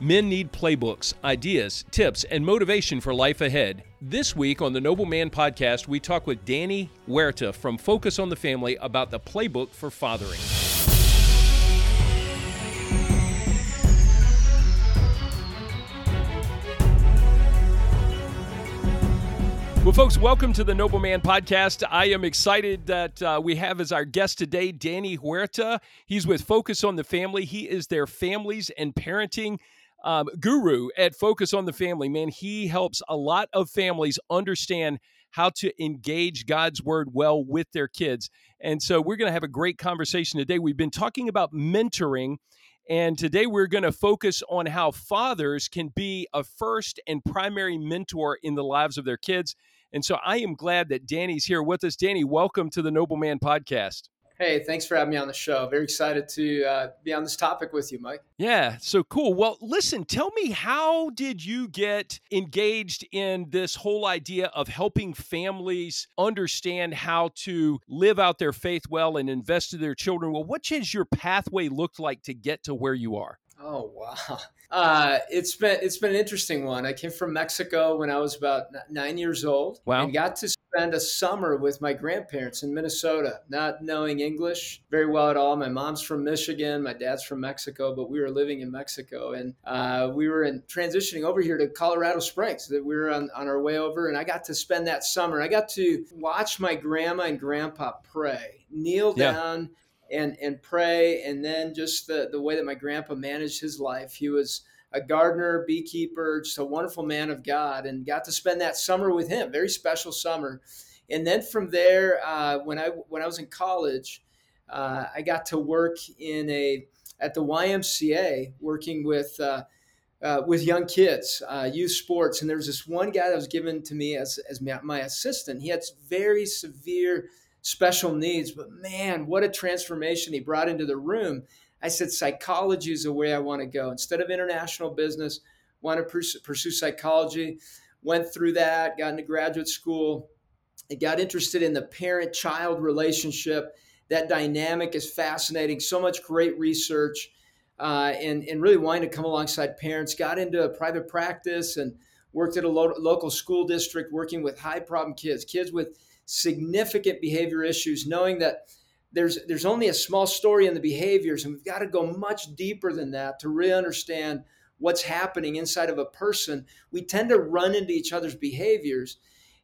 Men need playbooks, ideas, tips, and motivation for life ahead. This week on the Noble Man podcast, we talk with Danny Huerta from Focus on the Family about the playbook for fathering. Well, folks, welcome to the Noble Man podcast. I am excited that uh, we have as our guest today Danny Huerta. He's with Focus on the Family. He is their families and parenting um, guru at Focus on the Family. Man, he helps a lot of families understand how to engage God's word well with their kids. And so we're going to have a great conversation today. We've been talking about mentoring. And today we're going to focus on how fathers can be a first and primary mentor in the lives of their kids. And so I am glad that Danny's here with us. Danny, welcome to the Nobleman podcast. Hey, thanks for having me on the show. Very excited to uh, be on this topic with you, Mike. Yeah, so cool. Well, listen, tell me, how did you get engaged in this whole idea of helping families understand how to live out their faith well and invest in their children? Well, what has your pathway looked like to get to where you are? Oh wow, uh, it's been it's been an interesting one. I came from Mexico when I was about nine years old, wow. and got to spend a summer with my grandparents in Minnesota, not knowing English very well at all. My mom's from Michigan, my dad's from Mexico, but we were living in Mexico, and uh, we were in transitioning over here to Colorado Springs. That we were on, on our way over, and I got to spend that summer. I got to watch my grandma and grandpa pray, kneel Yeah. down and and pray and then just the the way that my grandpa managed his life he was a gardener beekeeper just a wonderful man of god and got to spend that summer with him very special summer and then from there uh, when i when i was in college uh, i got to work in a at the ymca working with uh, uh, with young kids, uh, youth sports, and there was this one guy that was given to me as as my, my assistant. He had very severe special needs, but man, what a transformation he brought into the room. I said, psychology is the way I want to go. Instead of international business, want to pursue, psychology. Went through that, got into graduate school, and got interested in the parent child relationship. That dynamic is fascinating. So much great research, uh, and, and really wanting to come alongside parents. Got into a private practice and worked at a lo- local school district working with high problem kids, kids with significant behavior issues, knowing that there's there's only a small story in the behaviors, and we've got to go much deeper than that to really understand what's happening inside of a person. We tend to run into each other's behaviors,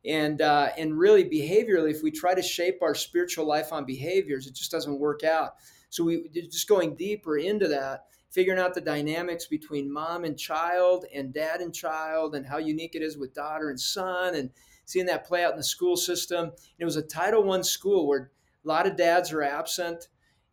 and uh, and really behaviorally, if we try to shape our spiritual life on behaviors, it just doesn't work out. So we just going deeper into that, figuring out the dynamics between mom and child, and dad and child, and how unique it is with daughter and son, and seeing that play out in the school system. And it was a Title One school where a lot of dads are absent,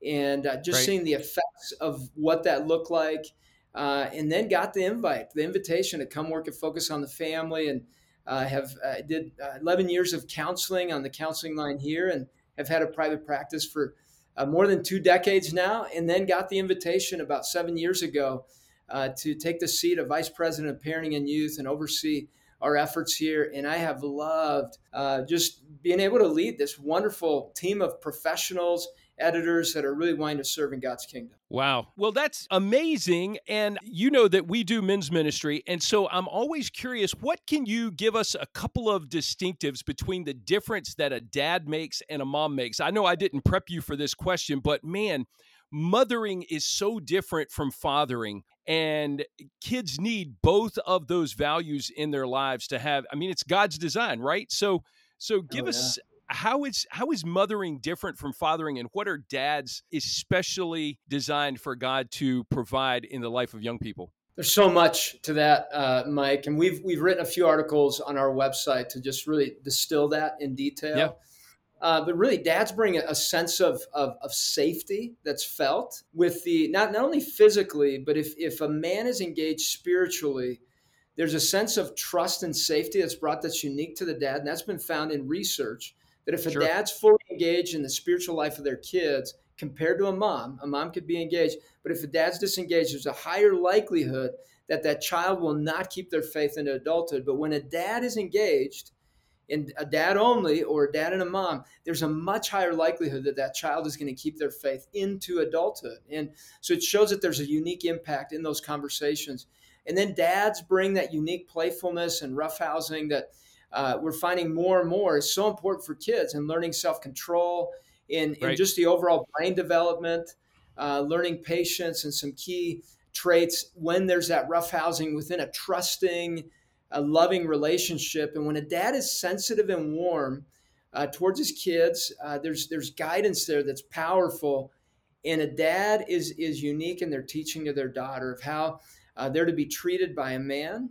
and uh, just Right. seeing the effects of what that looked like. Uh, and then got the invite, the invitation to come work at Focus on the Family, and uh, have uh, did uh, 11 years of counseling on the counseling line here, and have had a private practice for uh, more than two decades now. And then got the invitation about seven years ago uh, to take the seat of Vice President of Parenting and Youth and oversee our efforts here. And I have loved uh, just being able to lead this wonderful team of professionals, editors that are really wanting to serve in God's kingdom. Wow. Well, that's amazing. And you know that we do men's ministry. And so I'm always curious what can you give us a couple of distinctives between the difference that a dad makes and a mom makes? I know I didn't prep you for this question, but man, mothering is so different from fathering. And kids need both of those values in their lives to have. I mean, it's God's design, right? So, so give Oh, us how is how is mothering different from fathering and what are dads especially designed for god to provide in the life of young people There's so much to that, uh, Mike, and we've we've written a few articles on our website to just really distill that in detail. Yeah. Uh, but really, dads bring a, a sense of, of of safety that's felt with the not not only physically, but if if a man is engaged spiritually, there's a sense of trust and safety that's brought that's unique to the dad, and that's been found in research that if a Sure. dad's fully engaged in the spiritual life of their kids compared to a mom, a mom could be engaged, but if a dad's disengaged, there's a higher likelihood that that child will not keep their faith into adulthood. But when a dad is engaged, in a dad only or a dad and a mom, there's a much higher likelihood that that child is going to keep their faith into adulthood. And so it shows that there's a unique impact in those conversations. And then dads bring that unique playfulness and roughhousing that uh, we're finding more and more is so important for kids and learning self control in, in right. just the overall brain development, uh, learning patience and some key traits when there's that roughhousing within a trusting, a loving relationship. And when a dad is sensitive and warm uh, towards his kids, uh, there's there's guidance there that's powerful. And a dad is is unique in their teaching to their daughter of how uh, they're to be treated by a man,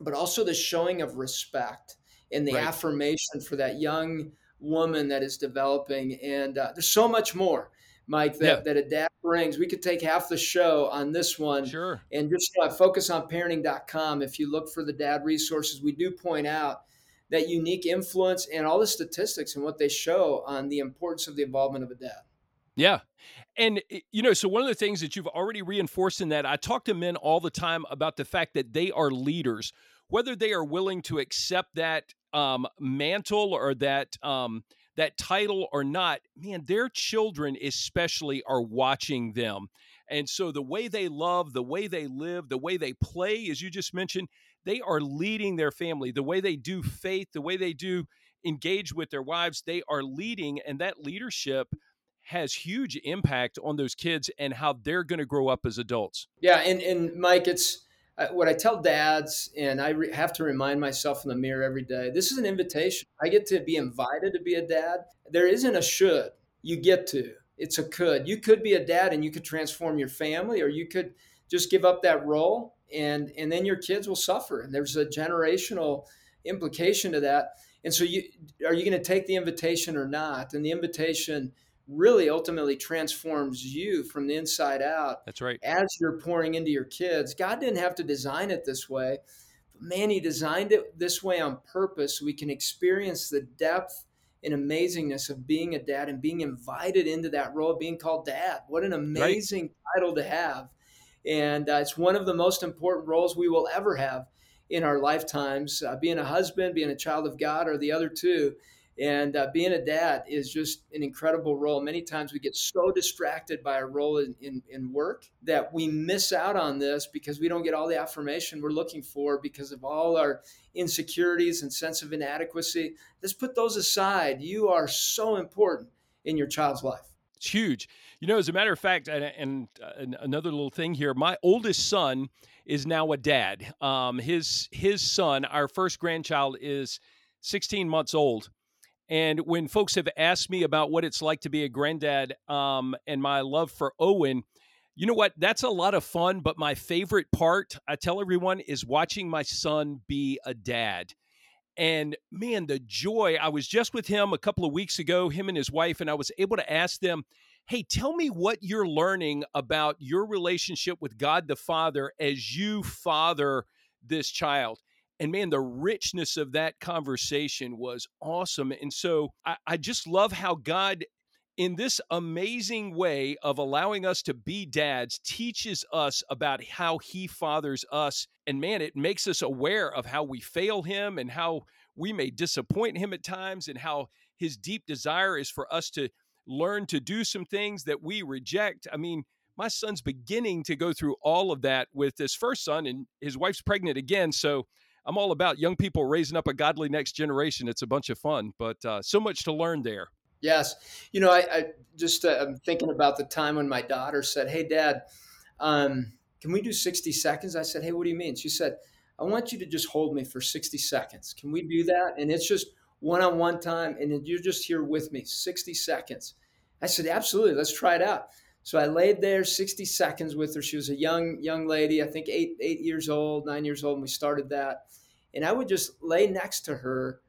but also the showing of respect and the right. affirmation for that young woman that is developing. And uh, there's so much more, Mike, that, yeah. that a dad brings. We could take half the show on this one. Sure. And just uh, focus on parenting.com. If you look for the dad resources, we do point out that unique influence and all the statistics and what they show on the importance of the involvement of a dad. Yeah. And, you know, so one of the things that you've already reinforced in that, I talk to men all the time about the fact that they are leaders, whether they are willing to accept that um, mantle or that um, that title or not, man, their children especially are watching them. And so the way they love, the way they live, the way they play, as you just mentioned, they are leading their family. The way they do faith, the way they do engage with their wives, they are leading. And that leadership has huge impact on those kids and how they're going to grow up as adults. Yeah. And, and Mike, it's, uh, what I tell dads, and I re- have to remind myself in the mirror every day this is an invitation. I get to be invited to be a dad. There isn't a should, you get to. It's a could. You could be a dad and you could transform your family, or you could just give up that role, and, and then your kids will suffer. And there's a generational implication to that. And so, you are you going to take the invitation or not? And the invitation really ultimately transforms you from the inside out. That's right. As you're pouring into your kids. God didn't have to design it this way. But man, He designed it this way on purpose so we can experience the depth and amazingness of being a dad and being invited into that role of being called dad. What an amazing right. title to have. And uh, it's one of the most important roles we will ever have in our lifetimes. Uh, being a husband, being a child of God, or the other two. And uh, being a dad is just an incredible role. Many times we get so distracted by our role in, in, in, work that we miss out on this because we don't get all the affirmation we're looking for because of all our insecurities and sense of inadequacy. Let's put those aside. You are so important in your child's life. It's huge. You know, as a matter of fact, and, and, and another little thing here, my oldest son is now a dad. Um, his his son, our first grandchild, is 16 months old and when folks have asked me about what it's like to be a granddad um, and my love for Owen, you know what? That's a lot of fun. But my favorite part, I tell everyone, is watching my son be a dad. And man, the joy. I was just with him a couple of weeks ago, him and his wife, and I was able to ask them, hey, tell me what you're learning about your relationship with God the Father as you father this child and man, the richness of that conversation was awesome. And so I, I just love how God in this amazing way of allowing us to be dads teaches us about how he fathers us and man it makes us aware of how we fail him and how we may disappoint him at times and how his deep desire is for us to learn to do some things that we reject i mean my son's beginning to go through all of that with his first son and his wife's pregnant again so I'm all about young people raising up a godly next generation. It's a bunch of fun, but uh, so much to learn there. Yes, you know, I, I just uh, I'm thinking about the time when my daughter said, "Hey, Dad, um, can we do 60 seconds?" I said, "Hey, what do you mean?" She said, "I want you to just hold me for 60 seconds. Can we do that?" And it's just one-on-one time, and you're just here with me, 60 seconds. I said, "Absolutely, let's try it out." So I laid there 60 seconds with her. She was a young young lady, I think eight eight years old, nine years old, and we started that. And I would just lay next to her,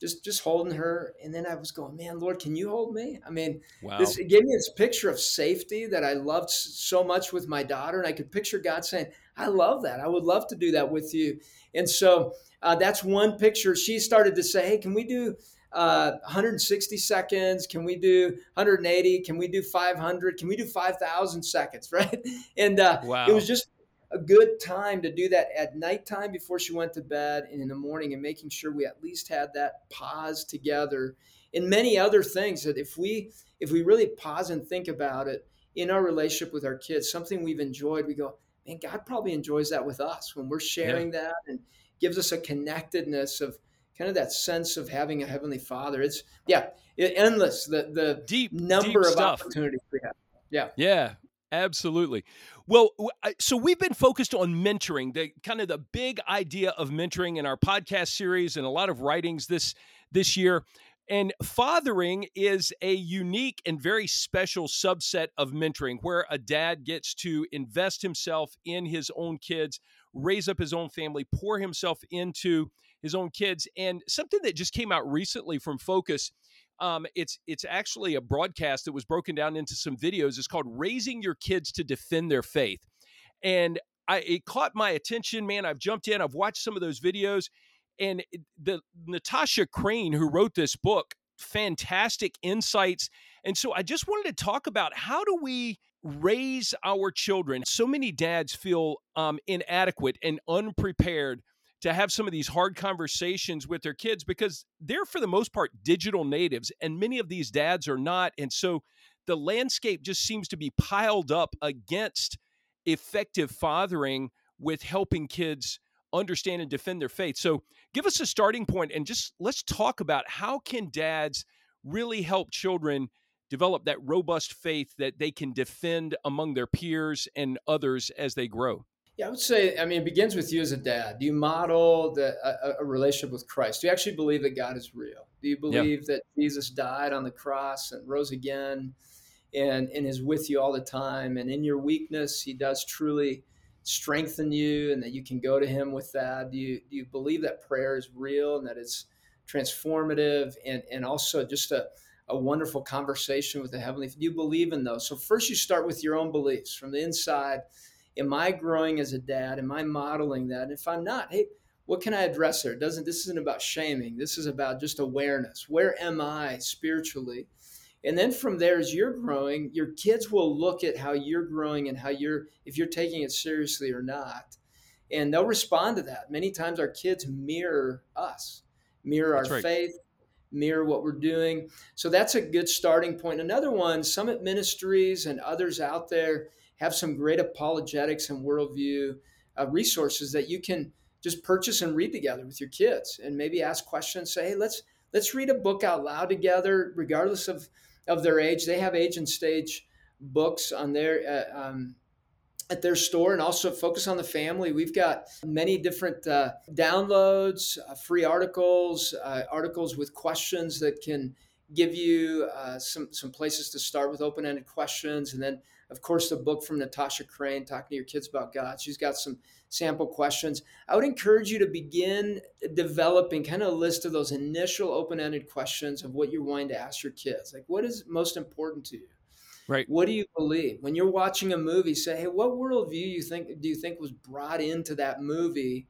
just just holding her. And then I was going, man, Lord, can you hold me? I mean, wow. this it gave me this picture of safety that I loved so much with my daughter, and I could picture God saying, I love that. I would love to do that with you. And so uh, that's one picture. She started to say, hey, can we do uh, 160 seconds? Can we do 180? Can we do 500? Can we do 5,000 seconds? Right. And uh, wow. it was just a good time to do that at nighttime before she went to bed and in the morning and making sure we at least had that pause together and many other things that if we if we really pause and think about it in our relationship with our kids something we've enjoyed we go man, God probably enjoys that with us when we're sharing yeah. that and gives us a connectedness of kind of that sense of having a heavenly Father. It's yeah, it, endless the the deep number deep of stuff. opportunities we have. Yeah, yeah, absolutely. Well, so we've been focused on mentoring, the kind of the big idea of mentoring in our podcast series and a lot of writings this this year. And fathering is a unique and very special subset of mentoring where a dad gets to invest himself in his own kids, raise up his own family, pour himself into his own kids. And something that just came out recently from Focus, um, it's it's actually a broadcast that was broken down into some videos. It's called "Raising Your Kids to Defend Their Faith," and I, it caught my attention. Man, I've jumped in. I've watched some of those videos, and the Natasha Crain who wrote this book, fantastic insights. And so I just wanted to talk about how do we raise our children. So many dads feel um, inadequate and unprepared to have some of these hard conversations with their kids because they're for the most part digital natives and many of these dads are not and so the landscape just seems to be piled up against effective fathering with helping kids understand and defend their faith. So, give us a starting point and just let's talk about how can dads really help children develop that robust faith that they can defend among their peers and others as they grow. Yeah, I would say, I mean, it begins with you as a dad. Do you model the, a, a, relationship with Christ? Do you actually believe that God is real? Do you believe yeah. that Jesus died on the cross and rose again and, and is with you all the time? And in your weakness, he does truly strengthen you and that you can go to him with that? Do you, do you believe that prayer is real and that it's transformative and, and also just a, a wonderful conversation with the heavenly? Do you believe in those? So first you start with your own beliefs from the inside. Am I growing as a dad? Am I modeling that? And if I'm not, hey, what can I address there? It doesn't this isn't about shaming. This is about just awareness. Where am I spiritually? And then from there, as you're growing, your kids will look at how you're growing and how you're, if you're taking it seriously or not. And they'll respond to that. Many times our kids mirror us, mirror our right. faith, mirror what we're doing. So that's a good starting point. Another one, Summit Ministries and others out there have some great apologetics and worldview uh, resources that you can just purchase and read together with your kids and maybe ask questions say hey let's let's read a book out loud together regardless of of their age. They have age and stage books on their uh, um, at their store and also focus on the family. We've got many different uh, downloads, uh, free articles, uh, articles with questions that can give you uh, some some places to start with open-ended questions, and then of course the book from Natasha Crain, talking to your kids about God. She's got some sample questions. I would encourage you to begin developing kind of a list of those initial open-ended questions of what you're wanting to ask your kids. Like, what is most important to you? Right. What do you believe when you're watching a movie? Say, hey, what worldview you think do you think was brought into that movie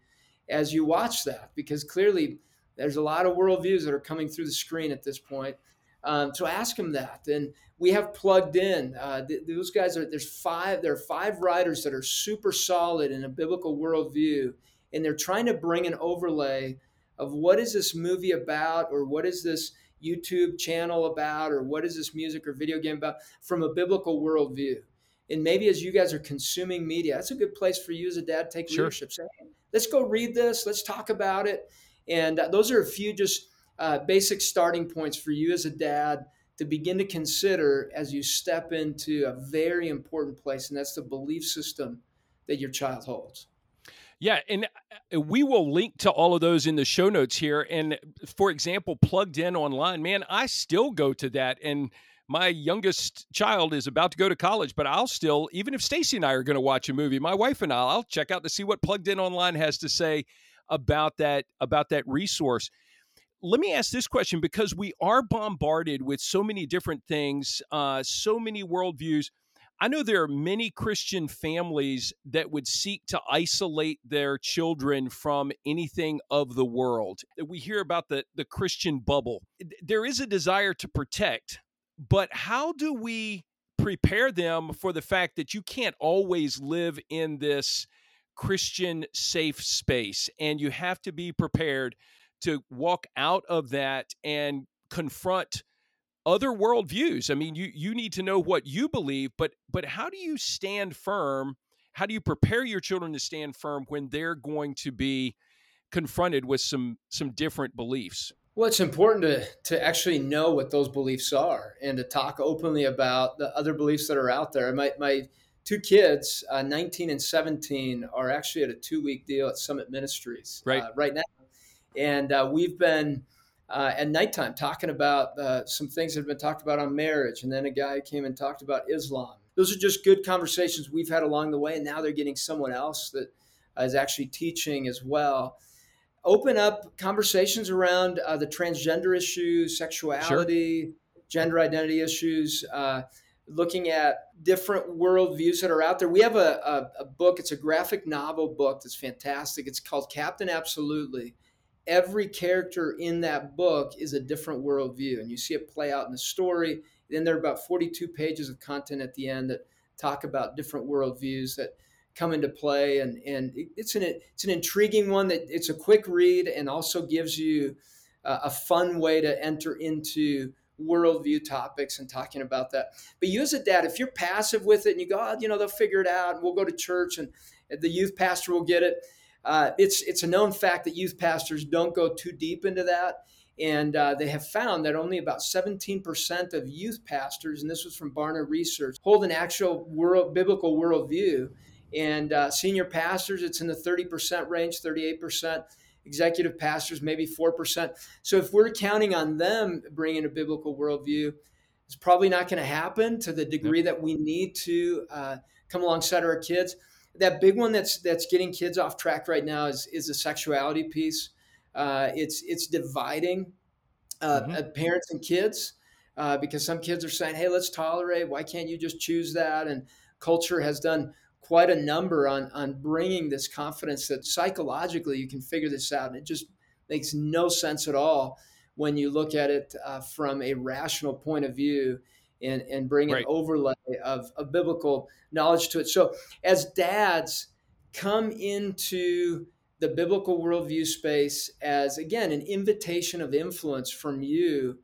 as you watch that? Because clearly, there's a lot of worldviews that are coming through the screen at this point. Um, so ask them that. And we have plugged in. Uh, th- those guys are there's five. There are five writers that are super solid in a biblical worldview, and they're trying to bring an overlay of what is this movie about, or what is this YouTube channel about, or what is this music or video game about from a biblical worldview. And maybe as you guys are consuming media, that's a good place for you as a dad to take sure. leadership. Say, let's go read this. Let's talk about it. And uh, those are a few just uh, basic starting points for you as a dad to begin to consider as you step into a very important place, and that's the belief system that your child holds. Yeah, and uh, we will link to all of those in the show notes here. And for example, plugged in online, man, I still go to that. And my youngest child is about to go to college, but I'll still, even if Stacy and I are going to watch a movie, my wife and I, I'll check out to see what plugged in online has to say about that about that resource let me ask this question because we are bombarded with so many different things, uh, so many worldviews. I know there are many Christian families that would seek to isolate their children from anything of the world. We hear about the, the Christian bubble. There is a desire to protect, but how do we prepare them for the fact that you can't always live in this Christian safe space and you have to be prepared to walk out of that and confront other worldviews. I mean, you you need to know what you believe, but but how do you stand firm how do you prepare your children to stand firm when they're going to be confronted with some some different beliefs? Well, it's important to to actually know what those beliefs are and to talk openly about the other beliefs that are out there. My my two kids, uh, 19 and 17, are actually at a two week deal at Summit Ministries right, uh, right now, and uh, we've been. Uh, at nighttime, talking about uh, some things that have been talked about on marriage, and then a guy came and talked about Islam. Those are just good conversations we've had along the way, and now they're getting someone else that is actually teaching as well open up conversations around uh, the transgender issues, sexuality, sure. gender identity issues, uh, looking at different worldviews that are out there. We have a, a, a, book, it's a graphic novel book that's fantastic. It's called Captain Absolutely. Every character in that book is a different worldview, and you see it play out in the story. Then there are about 42 pages of content at the end that talk about different worldviews that come into play and and it's an it's an intriguing one that it's a quick read and also gives you a, a fun way to enter into worldview topics and talking about that but as a dad if you're passive with it and you go oh, you know they'll figure it out and we'll go to church and the youth pastor will get it uh, it's it's a known fact that youth pastors don't go too deep into that and uh, they have found that only about 17% of youth pastors, and this was from Barna Research, hold an actual world, biblical worldview. And uh, senior pastors, it's in the 30% range, 38%. Executive pastors, maybe 4%. So if we're counting on them bringing a biblical worldview, it's probably not going to happen to the degree that we need to uh, come alongside our kids. That big one that's that's getting kids off track right now is is the sexuality piece. Uh, it's it's dividing uh, mm-hmm. Uh, parents and kids uh, because some kids are saying, "Hey, let's tolerate. Why can't you just choose that?" And culture has done quite a number on on bringing this confidence that psychologically you can figure this out and it just makes no sense at all when you look at it uh, from a rational point of view and and bring right. an overlay of, of biblical knowledge to it so as dads come into the biblical worldview space as again an invitation of influence from you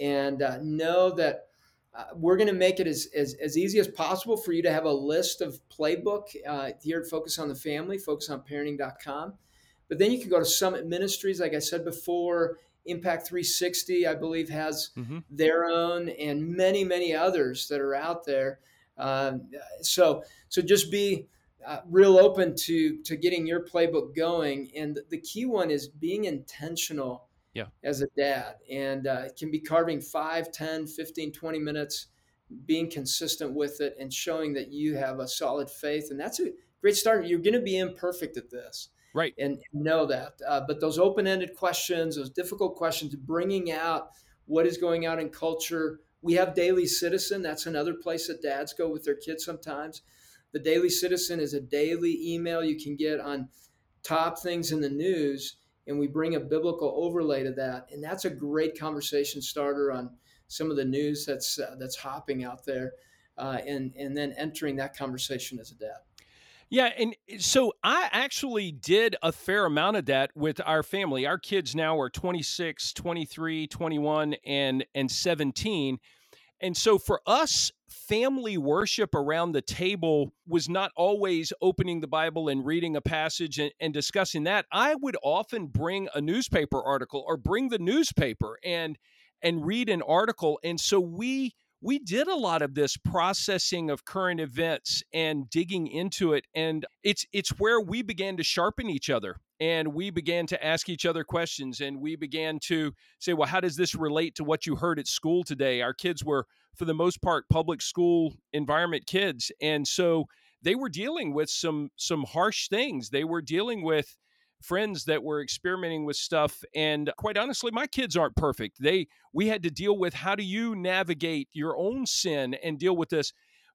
and uh, know that uh, we're going to make it as, as, as, easy as possible for you to have a list of playbook uh, here at Focus on the Family, focusonparenting.com. But then you can go to Summit Ministries, like I said before, Impact 360, I believe, has mm-hmm. their own, and many, many others that are out there. Um, so, so just be uh, real open to to getting your playbook going. And the key one is being intentional yeah. as a dad. And uh, it can be carving 5, 10, 15, 20 minutes, being consistent with it and showing that you have a solid faith. And that's a great start. You're going to be imperfect at this. Right. And know that. Uh, but those open ended questions, those difficult questions, bringing out what is going on in culture. We have Daily Citizen. That's another place that dads go with their kids sometimes. The Daily Citizen is a daily email you can get on top things in the news and we bring a biblical overlay to that and that's a great conversation starter on some of the news that's uh, that's hopping out there uh, and and then entering that conversation as a dad yeah, and eh, so I actually did a fair amount of that with our family. Our kids now are 26, 23, 21 and and 17. And so for us, family worship around the table was not always opening the Bible and reading a passage and, and, discussing that. I would often bring a newspaper article or bring the newspaper and and read an article. And so we we did a lot of this processing of current events and digging into it and it's it's where we began to sharpen each other and we began to ask each other questions and we began to say well how does this relate to what you heard at school today? Our kids were for the most part public school environment kids and so they were dealing with some some harsh things. They were dealing with friends that were experimenting with stuff and quite honestly my kids aren't perfect. They we had to deal with how do you navigate your own sin and deal with this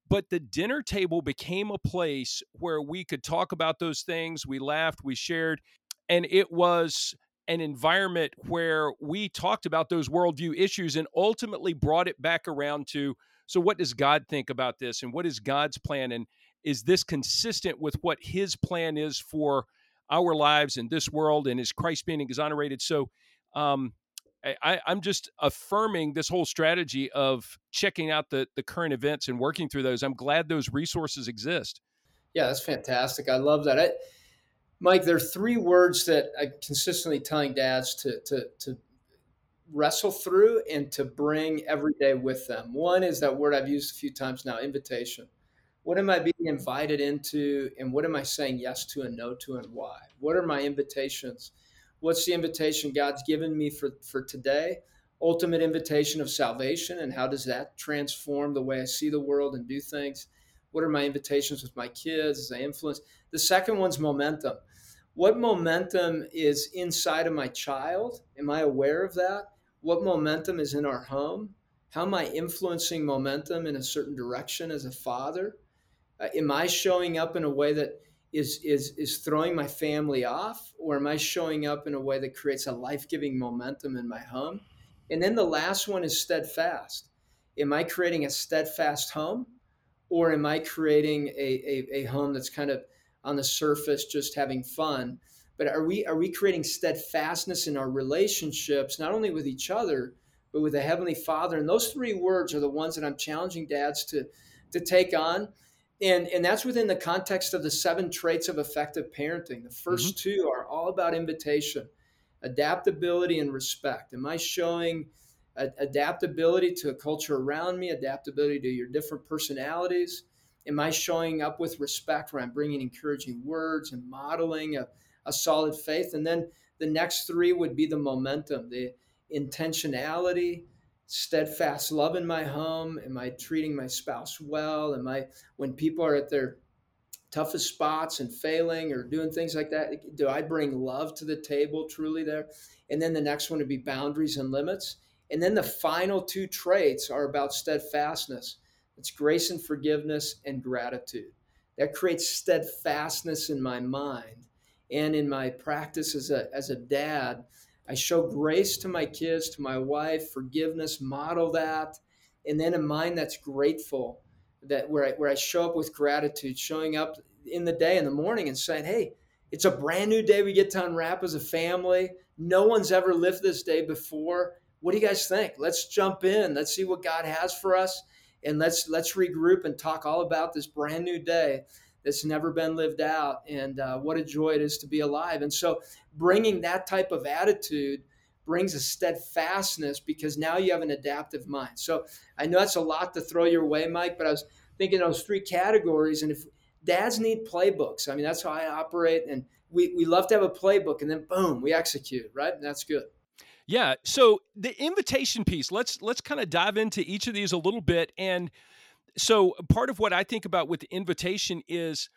but the dinner table became a place where we could talk about those things we laughed we shared and it was an environment where we talked about those worldview issues and ultimately brought it back around to so what does god think about this and what is god's plan and is this consistent with what his plan is for our lives in this world and is Christ being exonerated. So um, I, am just affirming this whole strategy of checking out the, the current events and working through those. I'm glad those resources exist. Yeah, that's fantastic. I love that. I, Mike, there are three words that I'm consistently telling dads to to to wrestle through and to bring every day with them. One is that word I've used a few times now, invitation. What am I being invited into and what am I saying yes to and no to and why? What are my invitations? What's the invitation God's given me for, for today? Ultimate invitation of salvation and how does that transform the way I see the world and do things? What are my invitations with my kids as I influence? The second one's momentum. What momentum is inside of my child? Am I aware of that? What momentum is in our home? How am I influencing momentum in a certain direction as a father? Uh, am I showing up in a way that is is is throwing my family off, or am I showing up in a way that creates a life giving momentum in my home? And then the last one is steadfast. Am I creating a steadfast home, or am I creating a, a, a home that's kind of on the surface just having fun? But are we are we creating steadfastness in our relationships, not only with each other, but with the Heavenly Father? And those three words are the ones that I'm challenging dads to to take on. And, and that's within the context of the seven traits of effective parenting. The 1st mm-hmm. two are all about invitation, adaptability, and respect. Am I showing adaptability to a culture around me, adaptability to your different personalities? Am I showing up with respect where I'm bringing encouraging words and modeling a, a solid faith? And then the next three would be the momentum, the intentionality, steadfast love in my home? Am I treating my spouse well? Am I, when people are at their toughest spots and failing or doing things like that, do I bring love to the table truly there? And then the next one would be boundaries and limits. And then the final two traits are about steadfastness it's grace and forgiveness and gratitude. That creates steadfastness in my mind and in my practice as a, as a dad I show grace to my kids, to my wife, forgiveness, model that. And then a mind that's grateful, that where I, where I show up with gratitude, showing up in the day, in the morning, and saying, hey, it's a brand new day we get to unwrap as a family. No one's ever lived this day before. What do you guys think? Let's jump in. Let's see what God has for us, and let's let's regroup and talk all about this brand new day that's never been lived out. And uh, what a joy it is to be alive. And so, bringing that type of attitude brings a steadfastness because now you have an adaptive mind. So, I know that's a lot to throw your way, Mike, but I was thinking those three categories. And if dads need playbooks, I mean, that's how I operate. And we, we love to have a playbook and then boom, we execute, right? And that's good. Yeah. So the invitation piece, let's let's kind of dive into each of these a little bit. And so part of what I think about with the invitation is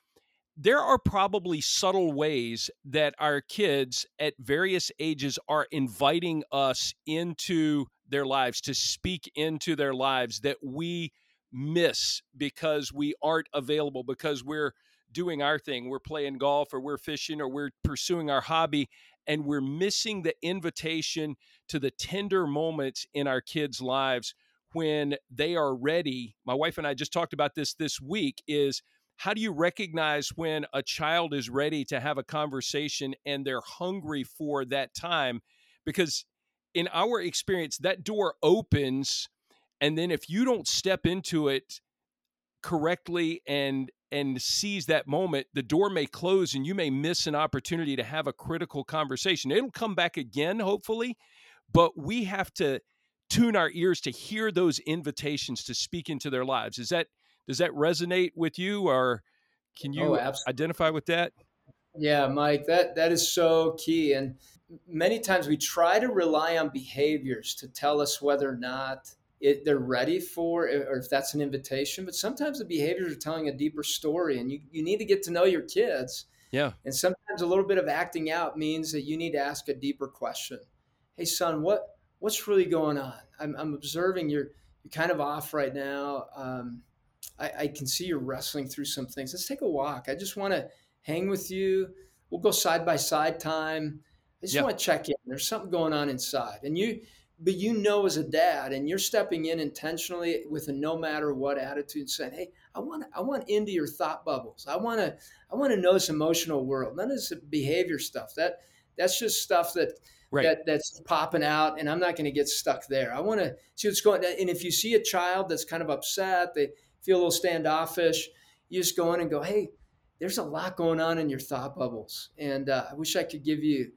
there are probably subtle ways that our kids at various ages are inviting us into their lives to speak into their lives that we miss because we aren't available because we're doing our thing. We're playing golf or we're fishing or we're pursuing our hobby and we're missing the invitation to the tender moments in our kids lives when they are ready. My wife and I just talked about this this week is how do you recognize when a child is ready to have a conversation and they're hungry for that time because in our experience that door opens and then if you don't step into it correctly and and seize that moment the door may close and you may miss an opportunity to have a critical conversation it'll come back again hopefully but we have to tune our ears to hear those invitations to speak into their lives. Is that does that resonate with you, or can you oh, identify with that? Yeah, Mike, that that is so key. And many times we try to rely on behaviors to tell us whether or not it, they're ready for or if that's an invitation. But sometimes the behaviors are telling a deeper story, and you, you need to get to know your kids. Yeah. And sometimes a little bit of acting out means that you need to ask a deeper question. Hey, son, what what's really going on? I'm, I'm observing you're you're kind of off right now. Um, I, I, can see you're wrestling through some things. Let's take a walk. I just want to hang with you. We'll go side by side time. I just want to check in. There's something going on inside, and you, but you know as a dad, and you're stepping in intentionally with a no matter what attitude, saying, "Hey, I want I want into your thought bubbles. I want to I want to know this emotional world. None of this behavior stuff. That that's just stuff that right. that, that's popping out, and I'm not going to get stuck there. I want to see what's going. And if you see a child that's kind of upset, they feel a little standoffish, you just go in and go, "Hey, there's a lot going on in your thought bubbles. And uh, I wish I could give you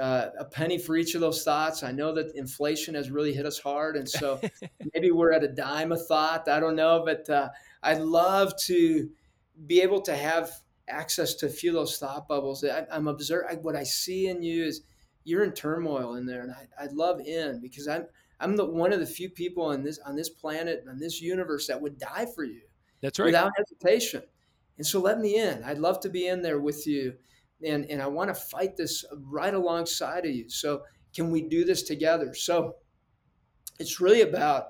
uh, a penny for each of those thoughts. I know that inflation has really hit us hard. And so maybe we're at a dime a thought. I don't know. But uh, I'd love to be able to have access to a few of those thought bubbles. I, am observing what I see in you is you're in turmoil in there. And I, I'd love in because I'm, I'm the one of the few people on this on this planet on this universe that would die for you. That's right. Without hesitation. And so let me in. I'd love to be in there with you. And, and I want to fight this right alongside of you. So, can we do this together? So, it's really about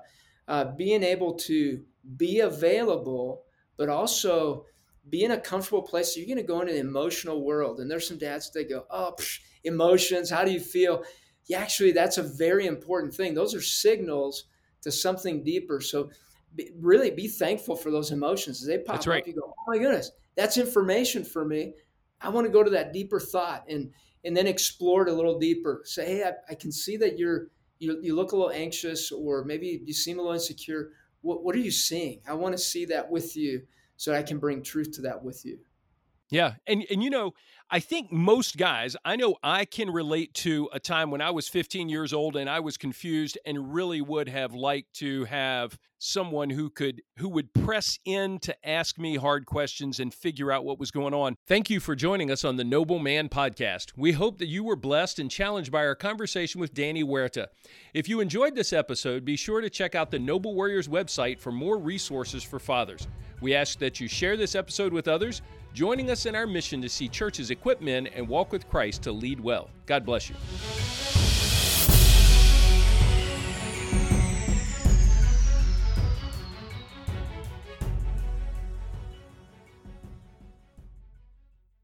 uh, being able to be available, but also be in a comfortable place. So you're going to go into the emotional world. And there's some dads that go, oh, psh, emotions, how do you feel? Yeah, actually, that's a very important thing. Those are signals to something deeper. So be, really be thankful for those emotions as they pop that's right. up. You go, oh my goodness, that's information for me. I want to go to that deeper thought and and then explore it a little deeper. Say, hey, I, I can see that you're you, you look a little anxious or maybe you seem a little insecure. What, what are you seeing? I want to see that with you so I can bring truth to that with you. Yeah. And and you know, I think most guys, I know I can relate to a time when I was 15 years old and I was confused and really would have liked to have someone who could who would press in to ask me hard questions and figure out what was going on. Thank you for joining us on the Noble Man podcast. We hope that you were blessed and challenged by our conversation with Danny Huerta. If you enjoyed this episode, be sure to check out the Noble Warriors website for more resources for fathers. We ask that you share this episode with others joining us in our mission to see churches equip men and walk with Christ to lead well. God bless you.